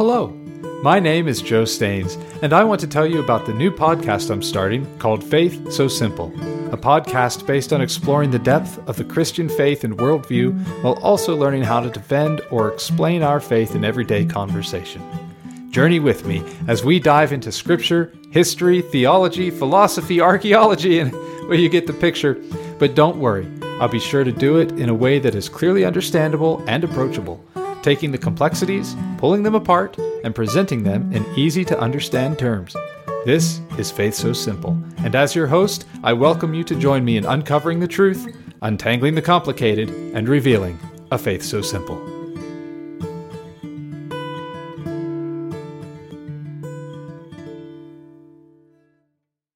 Hello, my name is Joe Staines, and I want to tell you about the new podcast I'm starting called Faith So Simple, a podcast based on exploring the depth of the Christian faith and worldview while also learning how to defend or explain our faith in everyday conversation. Journey with me as we dive into scripture, history, theology, philosophy, archaeology, and well, you get the picture. But don't worry, I'll be sure to do it in a way that is clearly understandable and approachable, taking the complexities, pulling them apart, and presenting them in easy to understand terms. This is Faith So Simple, and as your host, I welcome you to join me in uncovering the truth, untangling the complicated, and revealing a faith so simple.